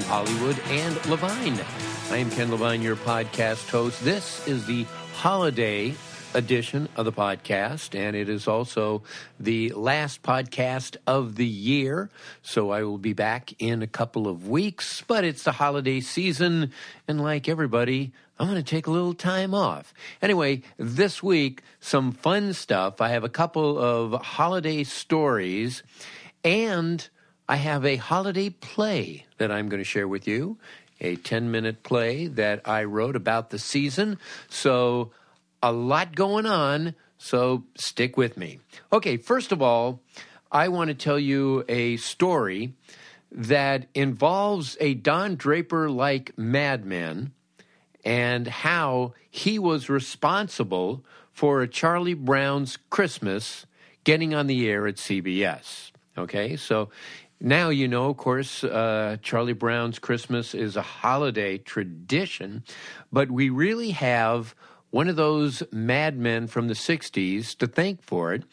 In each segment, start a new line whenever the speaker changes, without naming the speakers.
To Hollywood and Levine. I am Ken Levine, your podcast host. This is the holiday edition of the podcast, and it is also the last podcast of the year. So I will be back in a couple of weeks, but it's the holiday season, and like everybody, I'm going to take a little time off. Anyway, this week, some fun stuff. I have a couple of holiday stories, and I have a holiday play that I'm going to share with you, a 10 minute play that I wrote about the season. So, a lot going on, so stick with me. Okay, first of all, I want to tell you a story that involves a Don Draper like madman and how he was responsible for a Charlie Brown's Christmas getting on the air at CBS. Okay, so now you know, of course, uh, Charlie Brown's Christmas is a holiday tradition, but we really have one of those madmen from the 60s to thank for it,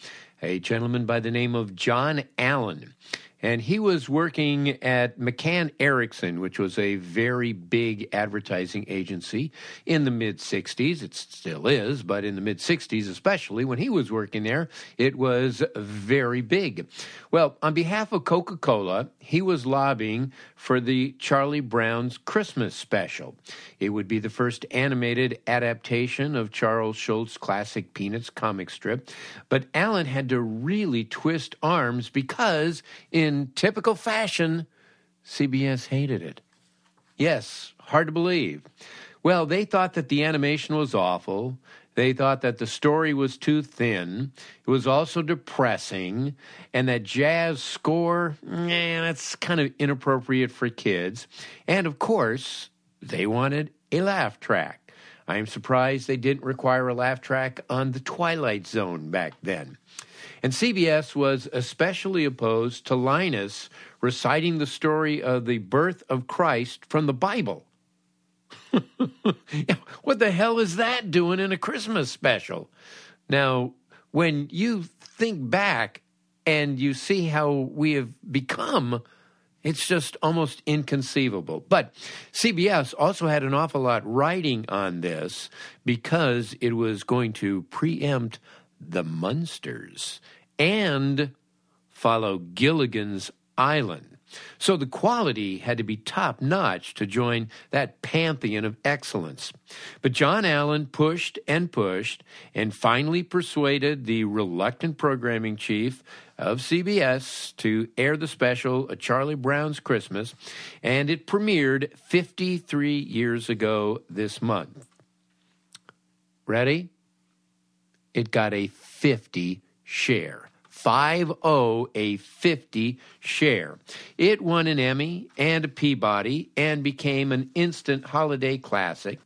a gentleman by the name of John Allen. And he was working at McCann Erickson, which was a very big advertising agency in the mid 60s. It still is, but in the mid 60s, especially when he was working there, it was very big. Well, on behalf of Coca Cola, he was lobbying for the Charlie Brown's Christmas special. It would be the first animated adaptation of Charles Schulz's classic Peanuts comic strip. But Allen had to really twist arms because, in typical fashion, CBS hated it. Yes, hard to believe. Well, they thought that the animation was awful. They thought that the story was too thin. It was also depressing. And that jazz score, man, that's kind of inappropriate for kids. And of course, they wanted a laugh track. I am surprised they didn't require a laugh track on The Twilight Zone back then. And CBS was especially opposed to Linus reciting the story of the birth of Christ from the Bible. what the hell is that doing in a Christmas special? Now, when you think back and you see how we have become, it's just almost inconceivable. But CBS also had an awful lot writing on this because it was going to preempt the Munsters and follow Gilligan's Island. So the quality had to be top notch to join that pantheon of excellence. But John Allen pushed and pushed and finally persuaded the reluctant programming chief of CBS to air the special A Charlie Brown's Christmas, and it premiered 53 years ago this month. Ready? It got a 50 share. 5-0 a 50 share. It won an Emmy and a Peabody and became an instant holiday classic.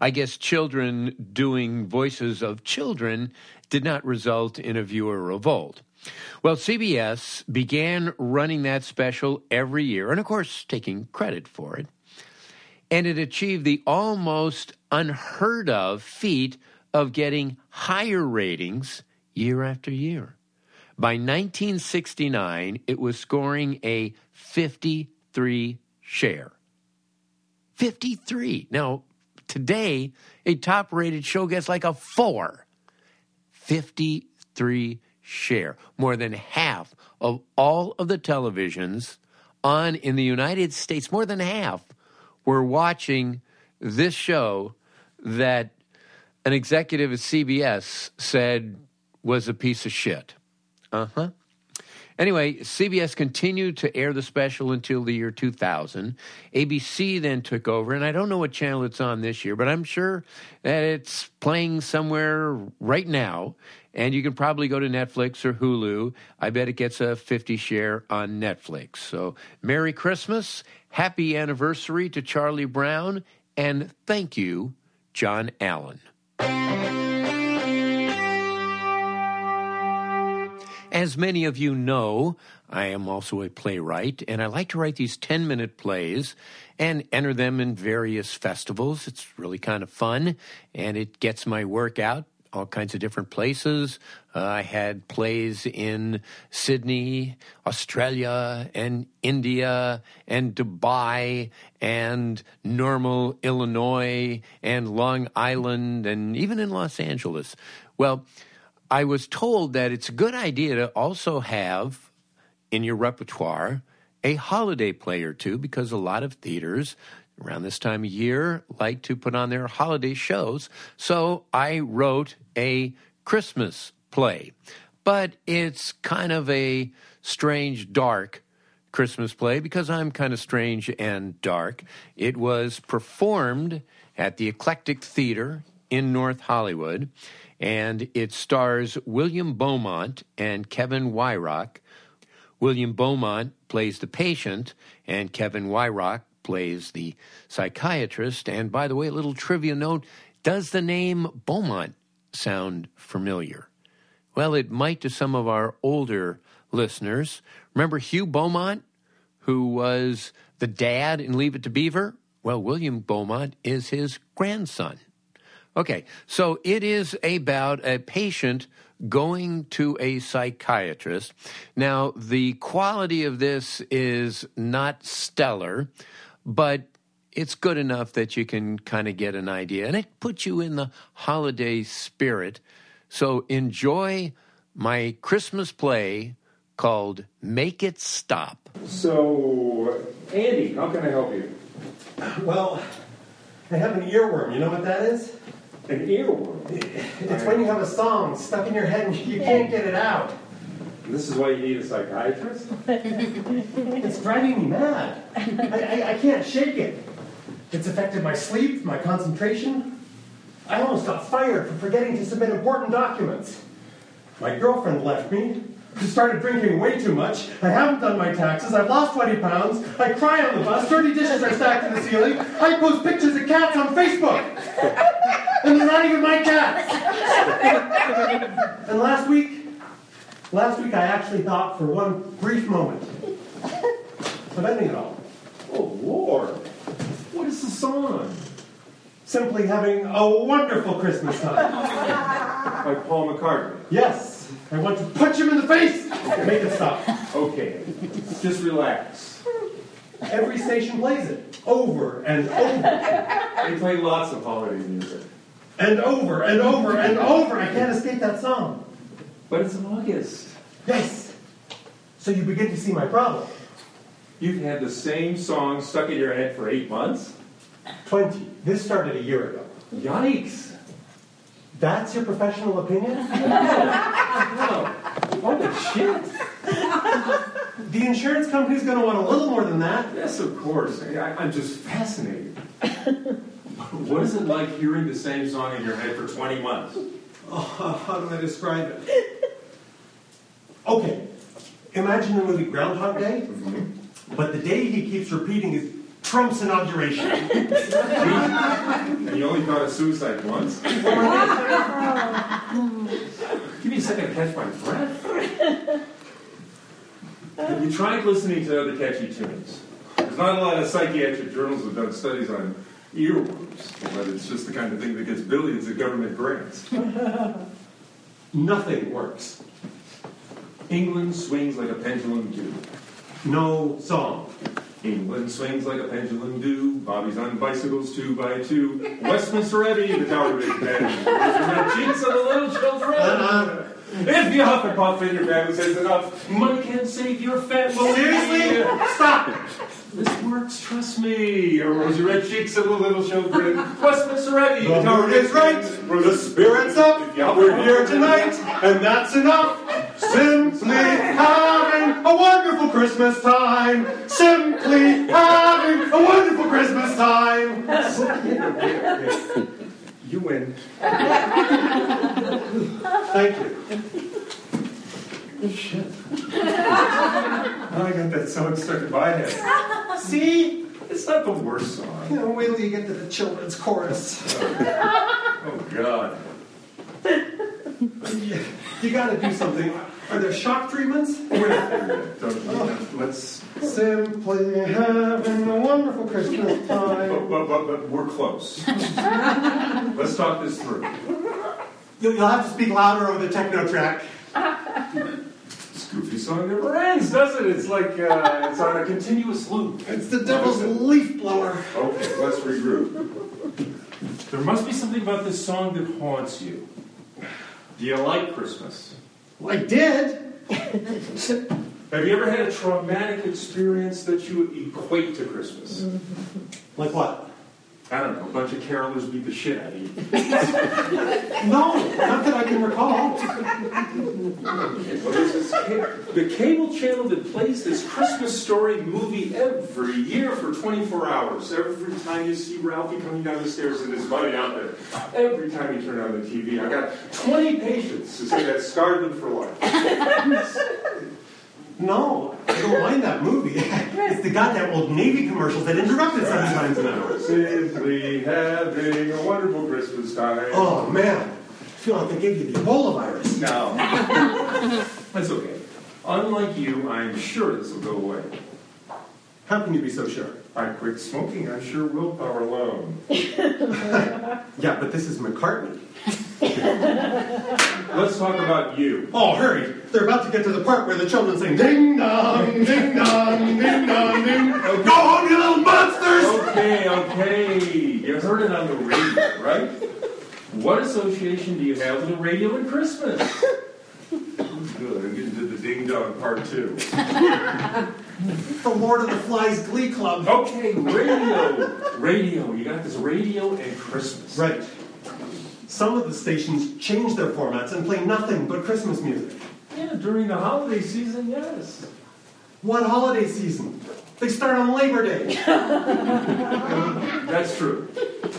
I guess children doing voices of children did not result in a viewer revolt. Well, CBS began running that special every year, and of course, taking credit for it. And it achieved the almost unheard of feat of getting higher ratings year after year. By 1969, it was scoring a 53 share. 53. Now, today, a top rated show gets like a four. 53 share. More than half of all of the televisions on in the United States, more than half, were watching this show that an executive at CBS said was a piece of shit. Uh huh. Anyway, CBS continued to air the special until the year 2000. ABC then took over, and I don't know what channel it's on this year, but I'm sure that it's playing somewhere right now. And you can probably go to Netflix or Hulu. I bet it gets a 50 share on Netflix. So, Merry Christmas, Happy Anniversary to Charlie Brown, and thank you, John Allen. As many of you know, I am also a playwright, and I like to write these 10 minute plays and enter them in various festivals. It's really kind of fun, and it gets my work out all kinds of different places. Uh, I had plays in Sydney, Australia, and India, and Dubai, and Normal, Illinois, and Long Island, and even in Los Angeles. Well, I was told that it's a good idea to also have in your repertoire a holiday play or two because a lot of theaters around this time of year like to put on their holiday shows. So I wrote a Christmas play, but it's kind of a strange, dark Christmas play because I'm kind of strange and dark. It was performed at the Eclectic Theater in North Hollywood and it stars William Beaumont and Kevin Wyrock. William Beaumont plays the patient, and Kevin Weirach plays the psychiatrist. And by the way, a little trivia note does the name Beaumont sound familiar? Well, it might to some of our older listeners. Remember Hugh Beaumont, who was the dad in Leave It to Beaver? Well, William Beaumont is his grandson. Okay, so it is about a patient going to a psychiatrist. Now, the quality of this is not stellar, but it's good enough that you can kind of get an idea. And it puts you in the holiday spirit. So enjoy my Christmas play called Make It Stop.
So, Andy, how can I help you?
Well, I have an earworm. You know what that is?
An earworm.
It's when you have a song stuck in your head and you can't get it out.
This is why you need a psychiatrist?
It's driving me mad. I, I, I can't shake it. It's affected my sleep, my concentration. I almost got fired for forgetting to submit important documents. My girlfriend left me. She started drinking way too much. I haven't done my taxes. I've lost 20 pounds. I cry on the bus. Dirty dishes are stacked in the ceiling. I post pictures of cats on Facebook. And they're not even my cats. and last week, last week I actually thought for one brief moment of ending it all.
Oh, Lord. What is the song?
Simply having a wonderful Christmas time.
By Paul McCartney.
Yes, I want to punch him in the face. Make it stop.
Okay, just relax.
Every station plays it over and over
They play lots of holiday music.
and over and over and over. I can't escape that song.
But it's August.
Yes. So you begin to see my problem.
You've had the same song stuck in your head for eight months?
20. This started a year ago.
Yikes.
That's your professional opinion?
Wow. Holy shit.
The insurance company's going to want a little more than that.
Yes, of course. I, I'm just fascinated. what is it like hearing the same song in your head for 20 months?
Oh, how do I describe it? Okay, imagine the movie Groundhog Day, mm-hmm. but the day he keeps repeating is Trump's inauguration.
And you only thought of suicide once? Give me a second to catch my breath. Have you tried listening to other catchy tunes? There's not a lot of psychiatric journals have done studies on earworms, but it's just the kind of thing that gets billions of government grants.
Nothing works.
England swings like a pendulum too.
No song.
England swings like a pendulum do. Bobby's on bicycles two by two. Westminster Abbey, the Tower Bridge bend. The cheeks of the little children. Uh-huh. If you huff and puff and your family says enough, money can save your family.
Seriously? Stop!
This works, trust me. Your rosy red cheeks of the little children. Westminster Abbey, the
The
Tower
mood
Bridge
is right, the spirit's up, we're here tonight, and that's enough. Simply having a wonderful Christmas time. Simply having a wonderful Christmas time.
You win.
Thank you. Shit.
I got that song stuck in my head.
See?
It's not the worst song.
You know, wait till you get to the children's chorus.
Oh, God.
You, you gotta do something. Are there shock treatments?
We're not there Let's.
Simply having a wonderful Christmas
But,
time.
but, but, but we're close. Let's talk this through.
You'll you'll have to speak louder over the techno track.
This goofy song never ends, does it? It's like uh, it's on a continuous loop.
It's the devil's leaf blower.
Okay, let's regroup. There must be something about this song that haunts you. Do you like Christmas?
Well, I did.
Have you ever had a traumatic experience that you would equate to Christmas?
Like what?
I don't know, a bunch of carolers beat the shit out of you.
No, not that I can recall.
The cable channel that plays this Christmas story movie every year for 24 hours. Every time you see Ralphie coming down the stairs and his buddy out there, every time you turn on the TV, I got 20 patients to say that scarred them for life.
No, I don't mind that movie. It's the goddamn Old Navy commercials that interrupt it seven times an hour.
Simply having a wonderful Christmas time.
Oh man, I feel like they gave you the Ebola virus.
No. That's okay. Unlike you, I'm sure this will go away.
How can you be so sure?
I quit smoking, I'm sure willpower alone.
Yeah, but this is McCartney.
Let's talk about you.
Oh, hurry! They're about to get to the part where the children sing ding dong, ding dong, ding dong, ding. Go home, you little monsters!
Okay, okay. You heard it on the radio, right? What association do you have with the radio and Christmas? Good, I'm getting to the ding dong part two.
The Lord of the Flies Glee Club.
Okay, radio. Radio. You got this radio and Christmas.
Right. Some of the stations change their formats and play nothing but Christmas music.
Yeah, during the holiday season, yes.
What holiday season? They start on Labor Day.
That's true.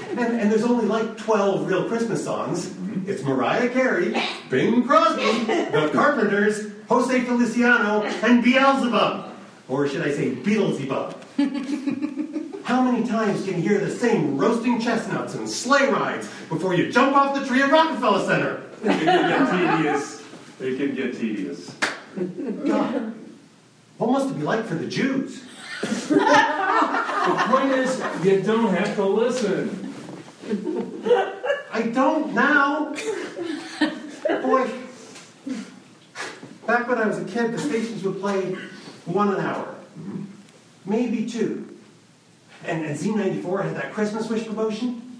And, and there's only like 12 real Christmas songs. Mm-hmm. It's Mariah Carey, Bing Crosby, The Carpenters, Jose Feliciano, and Beelzebub. Or should I say Beelzebub? How many times can you hear the same roasting chestnuts and sleigh rides before you jump off the tree at Rockefeller Center?
It can get tedious. It can get tedious.
God, what must it be like for the Jews?
The point is, you don't have to listen.
I don't now. Boy, back when I was a kid, the stations would play one an hour, maybe two. And, and Z94 had that Christmas wish promotion.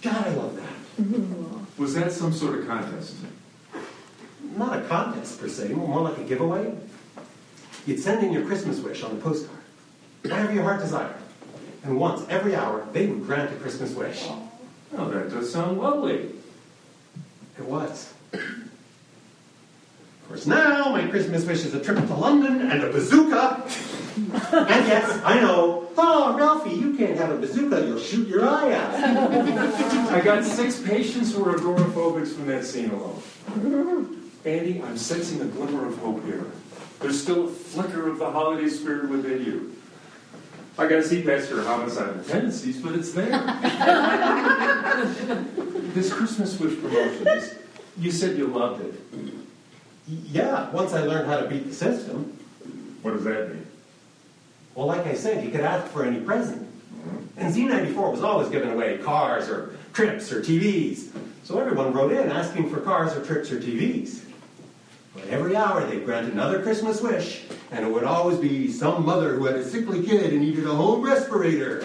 God, I love that.
Was that some sort of contest?
Not a contest per se, more like a giveaway. You'd send in your Christmas wish on a postcard, whatever your heart desired. And once every hour, they would grant a Christmas wish.
Oh, that does sound lovely.
It was. Of course, now my Christmas wish is a trip to London and a bazooka. and yes, I know. Oh, Ralphie, you can't have a bazooka. You'll shoot your eye out.
I got six patients who are agoraphobics from that scene alone. Andy, I'm sensing a glimmer of hope here. There's still a flicker of the holiday spirit within you. I gotta see past your homicidal tendencies, but it's there. this Christmas wish promotion, you said you loved it.
Yeah, once I learned how to beat the system.
What does that mean?
Well, like I said, you could ask for any present. And Z94 was always giving away cars or trips or TVs. So everyone wrote in asking for cars or trips or TVs. But every hour they'd grant another Christmas wish, And it would always be some mother who had a sickly kid and needed a home respirator.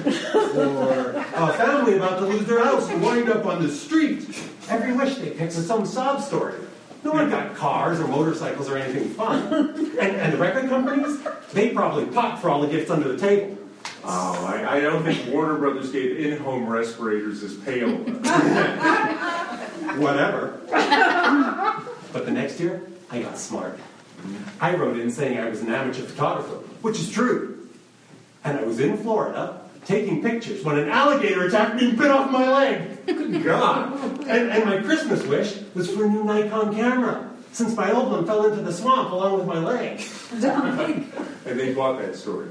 or a family about to lose their house and wind up on the street. Every wish they picked was some sob story. No one got cars or motorcycles or anything fun. And, and the record companies, they probably popped for all the gifts under the table.
Oh, I, I don't think Warner Brothers gave in-home respirators as payola.
Whatever. but the next year, I got smart. I wrote in saying I was an amateur photographer, which is true. And I was in Florida taking pictures when an alligator attacked me and bit off my leg.
Good God.
And, and my Christmas wish was for a new Nikon camera, since my old one fell into the swamp along with my leg.
And they bought that story.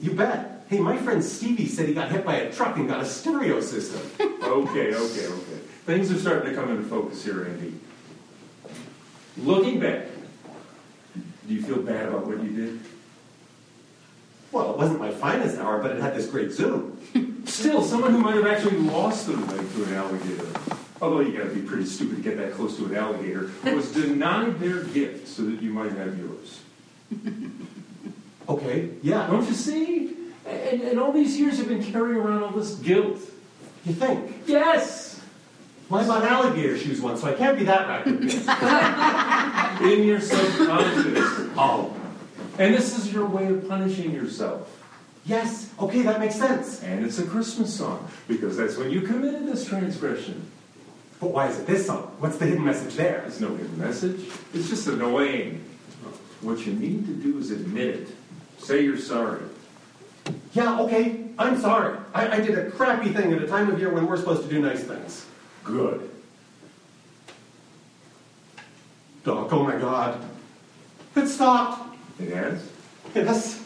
You bet. Hey, my friend Stevie said he got hit by a truck and got a stereo system.
Okay, okay, okay. Things are starting to come into focus here, Andy. Looking back, do you feel bad about what you did?
Well, it wasn't my finest hour, but it had this great zoom.
Still, someone who might have actually lost their leg to an alligator, although you gotta be pretty stupid to get that close to an alligator, was denied their gift so that you might have yours.
Okay, yeah.
Don't you see? And, and all these years you've been carrying around all this guilt.
You think?
Yes!
Well, I bought alligator shoes once, so I can't be that reckless.
In your subconscious.
oh,
And this is your way of punishing yourself.
yes. Okay, that makes sense.
And it's a Christmas song, because that's when you committed this transgression.
But why is it this song? What's the hidden message there?
There's no hidden message. It's just annoying. What you need to do is admit it. Say you're sorry.
Yeah, okay, I'm sorry. I, I did a crappy thing at a time of year when we're supposed to do nice things.
Good.
Doc, oh my god. It stopped.
It has?
Yes.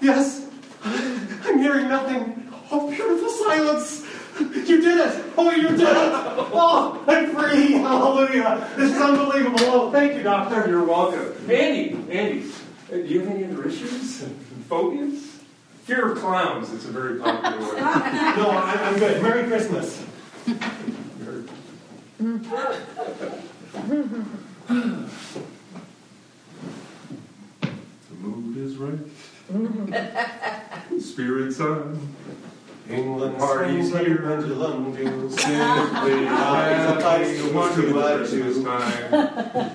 Yes. I'm hearing nothing. Oh, beautiful silence. You did it. Oh, you did it. Oh, I'm free. Hallelujah. This is unbelievable. Oh, thank you, doctor.
You're welcome. Andy, Andy, uh, do you have any other issues? Phobias? Fear of clowns. It's a very popular one.
No, I, I'm good. Merry Christmas.
The mood is right. Mm-hmm. Spirits on.
England
Parties
swings
here.
like a pendulum do.
Simply
happy,
happy. Wonderful Christmas time.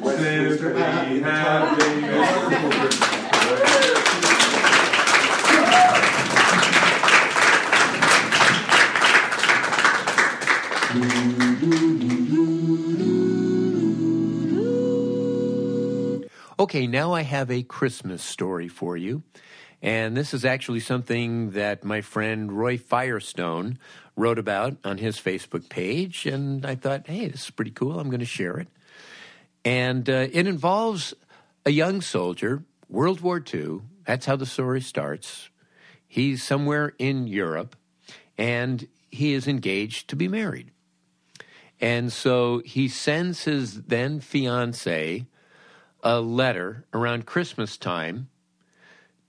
Simply happy. Wonderful Christmas
Okay, now I have a Christmas story for you. And this is actually something that my friend Roy Firestone wrote about on his Facebook page. And I thought, hey, this is pretty cool. I'm going to share it. And uh, it involves a young soldier, World War II. That's how the story starts. He's somewhere in Europe and he is engaged to be married. And so he sends his then fiancee a letter around Christmas time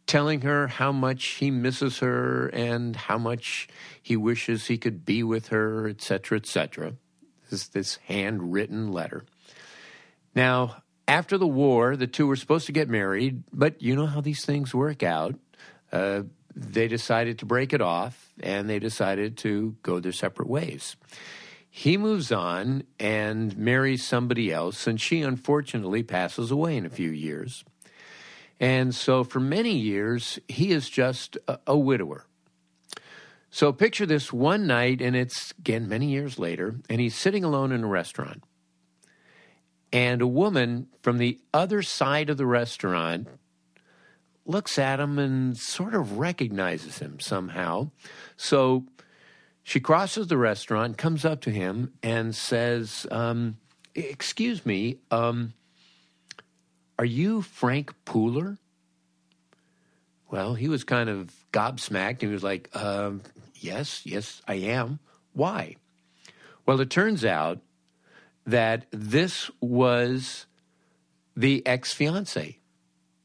telling her how much he misses her and how much he wishes he could be with her, etc., etc. This, this handwritten letter. Now, after the war, the two were supposed to get married, but you know how these things work out. Uh, they decided to break it off and they decided to go their separate ways. He moves on and marries somebody else, and she unfortunately passes away in a few years. And so for many years, he is just a, a widower. So picture this one night, and it's again many years later, and he's sitting alone in a restaurant. And a woman from the other side of the restaurant looks at him and sort of recognizes him somehow. So she crosses the restaurant, comes up to him, and says, um, Excuse me, um, are you Frank Pooler? Well, he was kind of gobsmacked. He was like, um, Yes, yes, I am. Why? Well, it turns out that this was the ex fiance.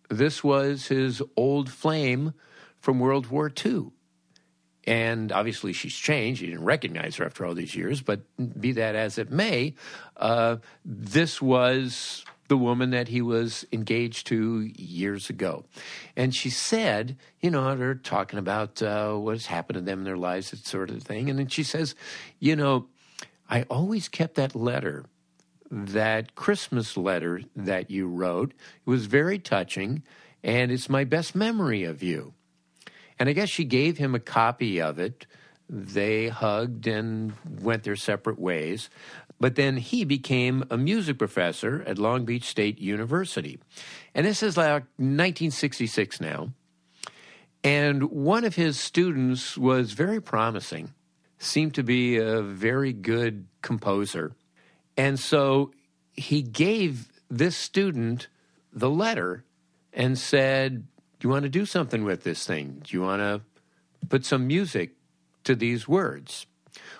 This was his old flame from World War II. And obviously, she's changed. He didn't recognize her after all these years, but be that as it may, uh, this was the woman that he was engaged to years ago. And she said, you know, they're talking about uh, what's happened to them in their lives, that sort of thing. And then she says, you know, I always kept that letter, that Christmas letter that you wrote. It was very touching, and it's my best memory of you. And I guess she gave him a copy of it. They hugged and went their separate ways. But then he became a music professor at Long Beach State University. And this is like 1966 now. And one of his students was very promising, seemed to be a very good composer. And so he gave this student the letter and said, you want to do something with this thing? Do you want to put some music to these words?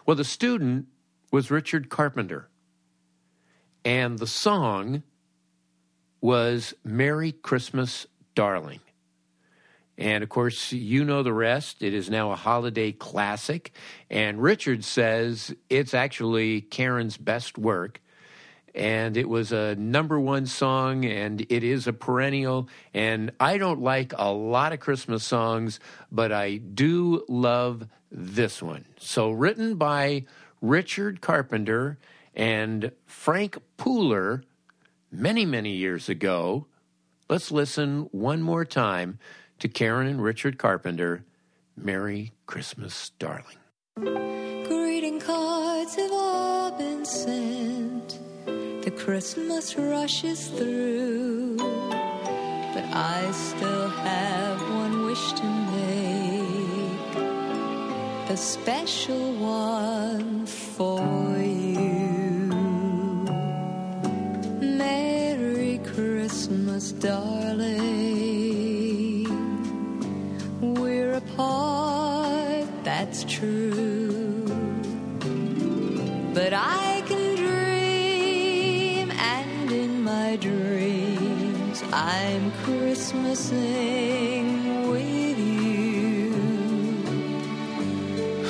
Well, the student was Richard Carpenter. And the song was Merry Christmas, Darling. And of course, you know the rest. It is now a holiday classic. And Richard says it's actually Karen's best work. And it was a number one song, and it is a perennial. And I don't like a lot of Christmas songs, but I do love this one. So, written by Richard Carpenter and Frank Pooler many, many years ago. Let's listen one more time to Karen and Richard Carpenter. Merry Christmas, darling.
Greeting cards have all been sent. Christmas rushes through. But I still have one wish to make a special one for you. Merry Christmas, darling. We're apart, that's true. But I I'm Christmasing with you.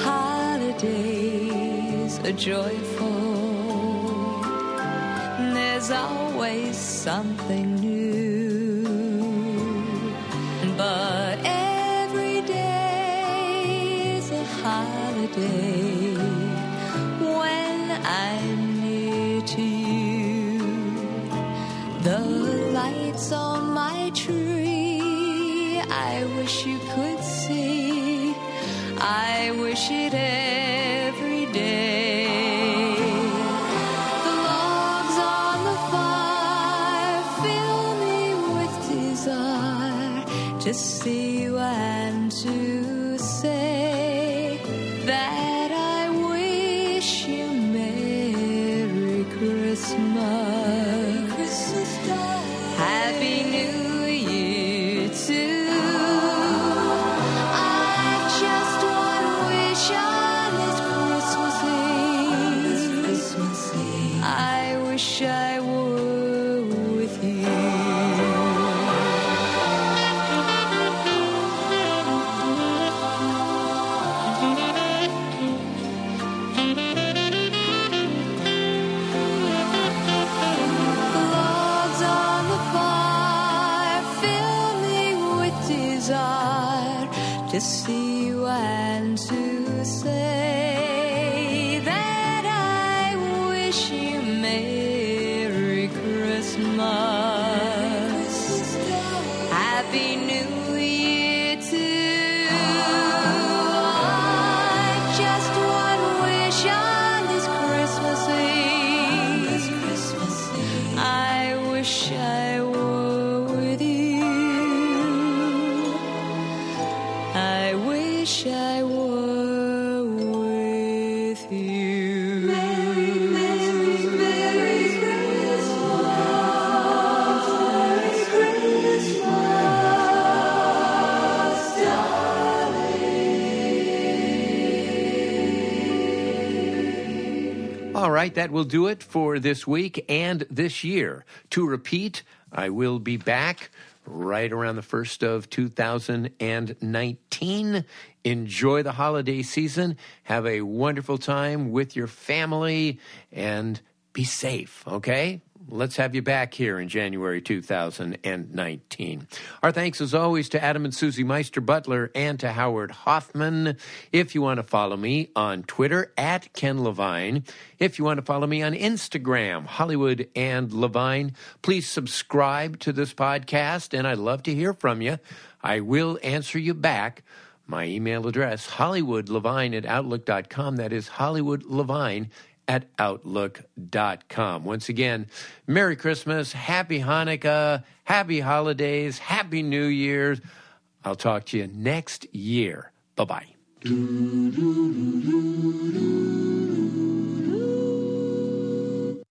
Holidays are joyful, there's always something new. But every day is a holiday wish it
right, that will do it for this week and this year. To repeat, I will be back right around the first of 2019. Enjoy the holiday season. Have a wonderful time with your family and be safe, okay? Let's have you back here in January 2019. Our thanks, as always, to Adam and Susie Meister Butler and to Howard Hoffman. If you want to follow me on Twitter, at Ken Levine. If you want to follow me on Instagram, Hollywood and Levine, please subscribe to this podcast, and I'd love to hear from you. I will answer you back. My email address, hollywoodlevine at outlook.com. That is hollywoodlevine at outlook.com. Once again, Merry Christmas, Happy Hanukkah, Happy Holidays, Happy New Year's. I'll talk to you next year. Bye bye.